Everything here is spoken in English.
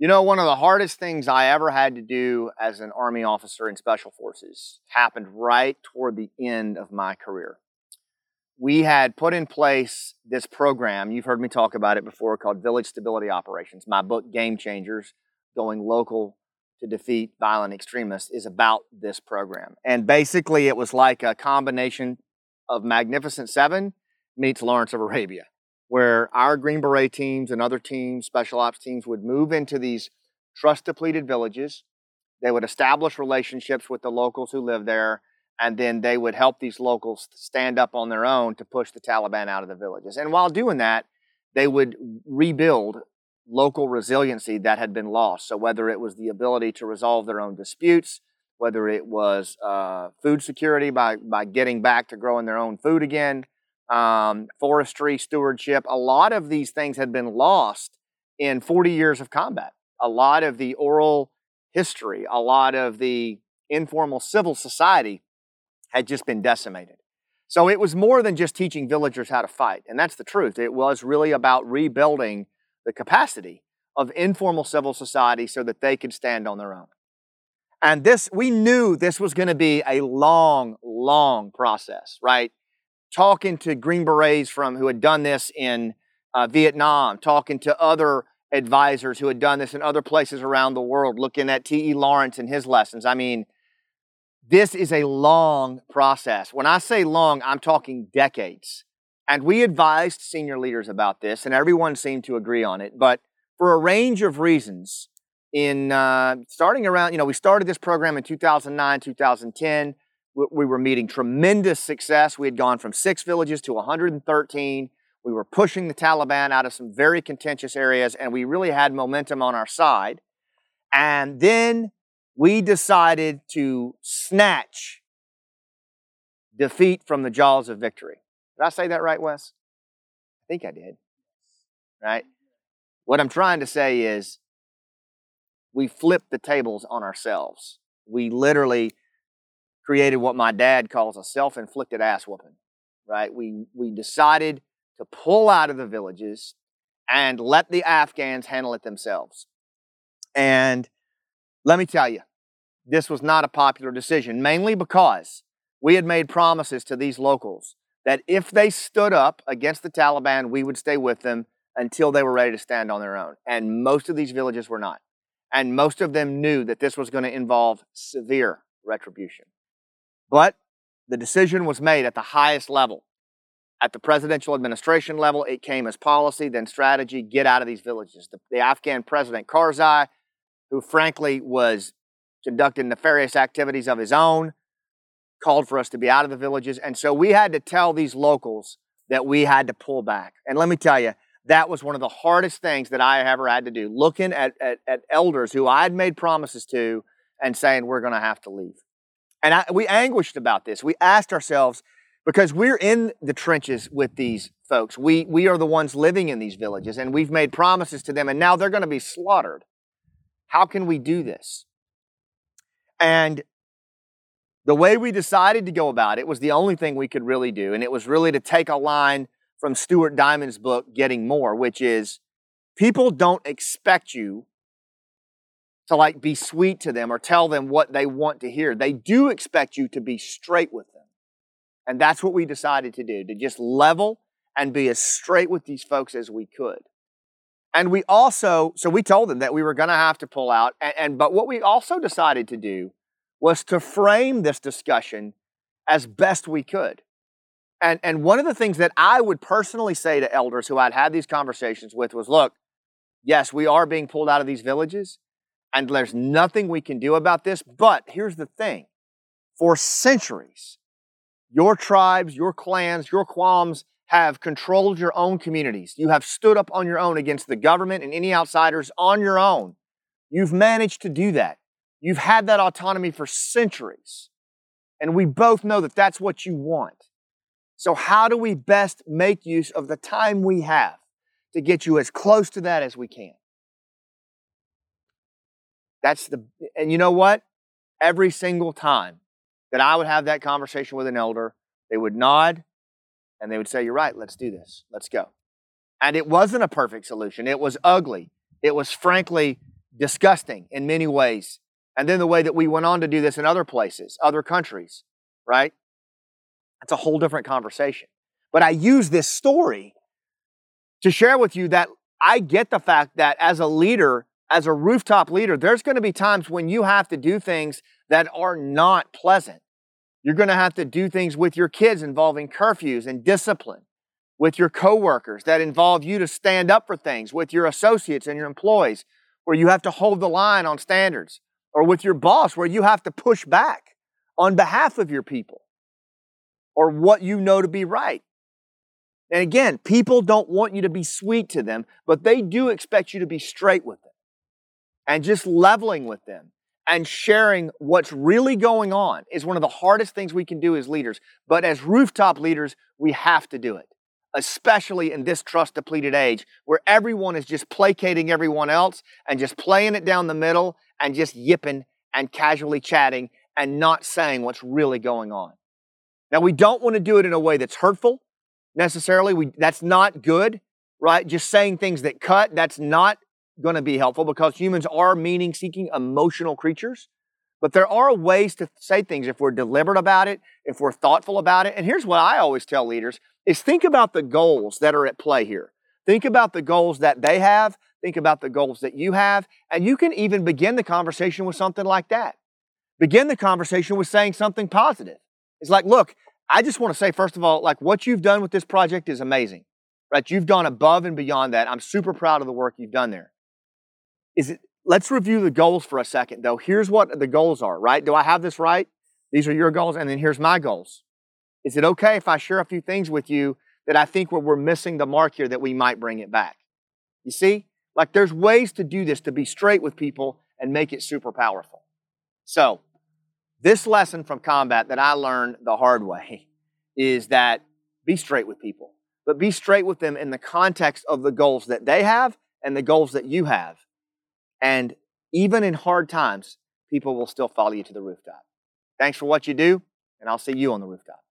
You know, one of the hardest things I ever had to do as an Army officer in Special Forces happened right toward the end of my career. We had put in place this program, you've heard me talk about it before, called Village Stability Operations. My book, Game Changers Going Local to Defeat Violent Extremists, is about this program. And basically, it was like a combination of Magnificent Seven meets Lawrence of Arabia where our Green Beret teams and other teams, special ops teams, would move into these trust depleted villages. They would establish relationships with the locals who live there, and then they would help these locals stand up on their own to push the Taliban out of the villages. And while doing that, they would rebuild local resiliency that had been lost. So, whether it was the ability to resolve their own disputes, whether it was uh, food security by, by getting back to growing their own food again, um, forestry stewardship. A lot of these things had been lost in 40 years of combat. A lot of the oral history, a lot of the informal civil society had just been decimated. So it was more than just teaching villagers how to fight. And that's the truth. It was really about rebuilding the capacity of informal civil society so that they could stand on their own. And this, we knew this was going to be a long, long process, right? Talking to Green Berets from who had done this in uh, Vietnam, talking to other advisors who had done this in other places around the world, looking at T.E. Lawrence and his lessons. I mean, this is a long process. When I say long, I'm talking decades. And we advised senior leaders about this, and everyone seemed to agree on it. But for a range of reasons, in uh, starting around, you know, we started this program in 2009, 2010 we were meeting tremendous success. We had gone from six villages to 113. We were pushing the Taliban out of some very contentious areas, and we really had momentum on our side. And then we decided to snatch defeat from the jaws of victory. Did I say that right, Wes? I think I did. Right? What I'm trying to say is we flipped the tables on ourselves. We literally created what my dad calls a self-inflicted ass whooping. Right? We we decided to pull out of the villages and let the Afghans handle it themselves. And let me tell you, this was not a popular decision, mainly because we had made promises to these locals that if they stood up against the Taliban, we would stay with them until they were ready to stand on their own. And most of these villages were not. And most of them knew that this was going to involve severe retribution. But the decision was made at the highest level. At the presidential administration level, it came as policy, then strategy get out of these villages. The, the Afghan president Karzai, who frankly was conducting nefarious activities of his own, called for us to be out of the villages. And so we had to tell these locals that we had to pull back. And let me tell you, that was one of the hardest things that I ever had to do, looking at, at, at elders who I'd made promises to and saying, we're going to have to leave. And I, we anguished about this. We asked ourselves, because we're in the trenches with these folks. We, we are the ones living in these villages, and we've made promises to them, and now they're going to be slaughtered. How can we do this? And the way we decided to go about it was the only thing we could really do, and it was really to take a line from Stuart Diamond's book, Getting More, which is people don't expect you to like be sweet to them or tell them what they want to hear. They do expect you to be straight with them. And that's what we decided to do, to just level and be as straight with these folks as we could. And we also, so we told them that we were going to have to pull out. And, and, but what we also decided to do was to frame this discussion as best we could. And, and one of the things that I would personally say to elders who I'd had these conversations with was look, yes, we are being pulled out of these villages, and there's nothing we can do about this. But here's the thing for centuries, your tribes, your clans, your qawms have controlled your own communities. You have stood up on your own against the government and any outsiders on your own. You've managed to do that. You've had that autonomy for centuries. And we both know that that's what you want. So, how do we best make use of the time we have to get you as close to that as we can? That's the, and you know what? Every single time that I would have that conversation with an elder, they would nod and they would say, You're right, let's do this, let's go. And it wasn't a perfect solution. It was ugly. It was frankly disgusting in many ways. And then the way that we went on to do this in other places, other countries, right? That's a whole different conversation. But I use this story to share with you that I get the fact that as a leader, as a rooftop leader, there's going to be times when you have to do things that are not pleasant. You're going to have to do things with your kids involving curfews and discipline, with your coworkers that involve you to stand up for things, with your associates and your employees, where you have to hold the line on standards, or with your boss, where you have to push back on behalf of your people or what you know to be right. And again, people don't want you to be sweet to them, but they do expect you to be straight with them and just leveling with them and sharing what's really going on is one of the hardest things we can do as leaders. But as rooftop leaders, we have to do it, especially in this trust depleted age where everyone is just placating everyone else and just playing it down the middle and just yipping and casually chatting and not saying what's really going on. Now, we don't want to do it in a way that's hurtful necessarily. We, that's not good, right? Just saying things that cut, that's not going to be helpful because humans are meaning seeking emotional creatures. But there are ways to say things if we're deliberate about it, if we're thoughtful about it. And here's what I always tell leaders is think about the goals that are at play here. Think about the goals that they have, think about the goals that you have, and you can even begin the conversation with something like that. Begin the conversation with saying something positive. It's like, look, I just want to say first of all, like what you've done with this project is amazing. Right? You've gone above and beyond that. I'm super proud of the work you've done there is it, let's review the goals for a second though. Here's what the goals are, right? Do I have this right? These are your goals, and then here's my goals. Is it okay if I share a few things with you that I think where we're missing the mark here that we might bring it back? You see? Like there's ways to do this to be straight with people and make it super powerful. So, this lesson from combat that I learned the hard way is that be straight with people, but be straight with them in the context of the goals that they have and the goals that you have. And even in hard times, people will still follow you to the rooftop. Thanks for what you do, and I'll see you on the rooftop.